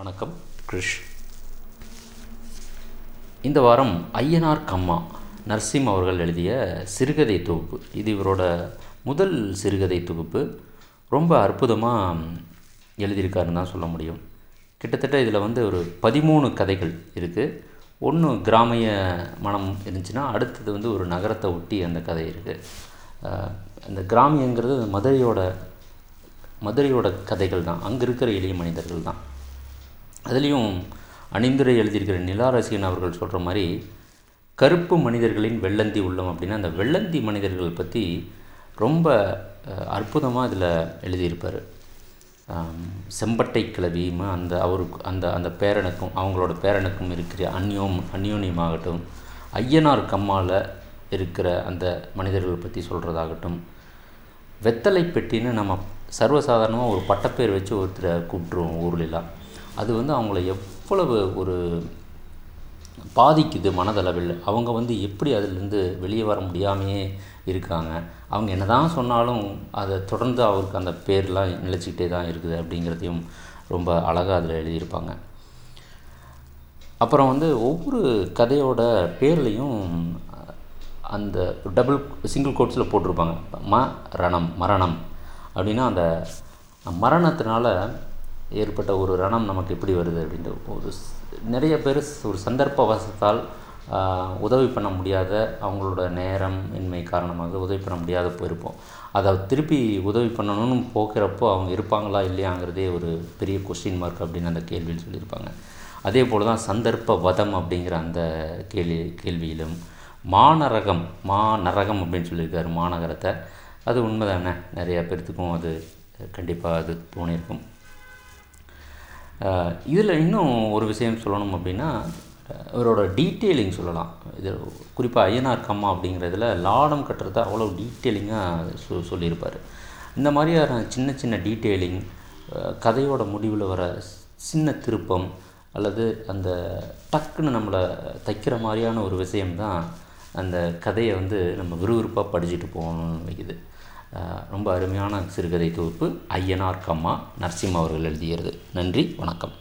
வணக்கம் கிருஷ். இந்த வாரம் ஐயனார் கம்மா நரசிம் அவர்கள் எழுதிய சிறுகதை தொகுப்பு. இது இவரோட முதல் சிறுகதை தொகுப்பு. ரொம்ப அற்புதமாக எழுதியிருக்காருன்னு தான் சொல்ல முடியும். கிட்டத்தட்ட இதில் வந்து ஒரு பதிமூணு கதைகள் இருக்குது ஒன்று கிராமிய மனம் இருந்துச்சுன்னா அடுத்தது வந்து ஒரு நகரத்தை ஒட்டி அந்த கதை இருக்குது அந்த கிராமியங்கிறது மதுரையோட மதுரையோட கதைகள் தான். அங்கே இருக்கிற எளிய மனிதர்கள் தான். அதுலேயும் அணிந்துரை எழுதியிருக்கிற நிலா ரசிகன் அவர்கள் சொல்கிற மாதிரி கருப்பு மனிதர்களின் வெள்ளந்தி உள்ளம் அப்படின்னா அந்த வெள்ளந்தி மனிதர்கள் பற்றி ரொம்ப அற்புதமாக இதில் எழுதியிருப்பார். செம்பட்டை கிளவியுமா அந்த அவருக்கு அந்த அந்த பேரனுக்கும் அவங்களோட பேரனுக்கும் இருக்கிற அந்யோம் அந்யோன்யமாகட்டும் ஐயனார் கம்மாவில் இருக்கிற அந்த மனிதர்கள் பற்றி சொல்கிறதாகட்டும் வெத்தலை பெட்டின்னு நம்ம சர்வசாதாரணமாக ஒரு பட்டப்பேர் வச்சு ஒருத்தரை கூப்பிட்ருவோம் ஊர்லெலாம் அது வந்து அவங்கள எவ்வளவு ஒரு பாதிக்குது மனதளவில். அவங்க வந்து எப்படி அதிலிருந்து வெளியே வர முடியாமையே இருக்காங்க. அவங்க என்ன தான் சொன்னாலும் அதை தொடர்ந்து அவருக்கு அந்த பேர்லாம் நிலச்சிக்கிட்டே தான் இருக்குது அப்படிங்கிறதையும் ரொம்ப அழகாக அதில் எழுதியிருப்பாங்க. அப்புறம் வந்து ஒவ்வொரு கதையோட பேர்லேயும் அந்த டபுள் சிங்கிள் கோட்ஸில் போட்டிருப்பாங்க. ம ரணம் மரணம் அப்படின்னா அந்த மரணத்தினால ஏற்பட்ட ஒரு ரணம் நமக்கு எப்படி வருது அப்படின்ற ஒரு நிறைய பேர் ஒரு சந்தர்ப்ப வசத்தால் உதவி பண்ண முடியாத அவங்களோட நேரம் இன்மை காரணமாக உதவி பண்ண முடியாத போயிருப்போம் அதை திருப்பி உதவி பண்ணணும்னு போக்குறப்போ அவங்க இருப்பாங்களா இல்லையாங்கிறதே ஒரு பெரிய கொஸ்டின் மார்க் அப்படின்னு அந்த கேள்வியில் சொல்லியிருப்பாங்க. அதே போல் தான் சந்தர்ப்ப வதம் அப்படிங்கிற அந்த கேள்வி கேள்வியிலும் மாநரகம் மா நரகம் அப்படின்னு சொல்லியிருக்காரு மாநகரத்தை. அது உண்மை தானே நிறையா பேர்த்துக்கும் அது கண்டிப்பாக அது தோணியிருக்கும். இதில் இன்னும் ஒரு விஷயம் சொல்லணும் அப்படின்னா இவரோட டீட்டெயிலிங் சொல்லலாம். இது குறிப்பாக ஐயனார் கம்மா அப்படிங்கிறதுல லாடம் கட்டுறத அவ்வளோ டீட்டெயிலிங்காக சொ சொல்லியிருப்பார். இந்த மாதிரியான சின்ன சின்ன டீட்டெயிலிங் கதையோட முடிவில் வர சின்ன திருப்பம் அல்லது அந்த டக்குன்னு நம்மளை தைக்கிற மாதிரியான ஒரு விஷயம்தான் அந்த கதையை வந்து நம்ம விறுவிறுப்பாக படிச்சுட்டு போகணும்னு வைக்குது ரொம்ப அருமையான சிறுகதை தொகுப்பு ஐயனார் கம்மா நரசிம்ம அவர்கள் எழுதியது. நன்றி வணக்கம்.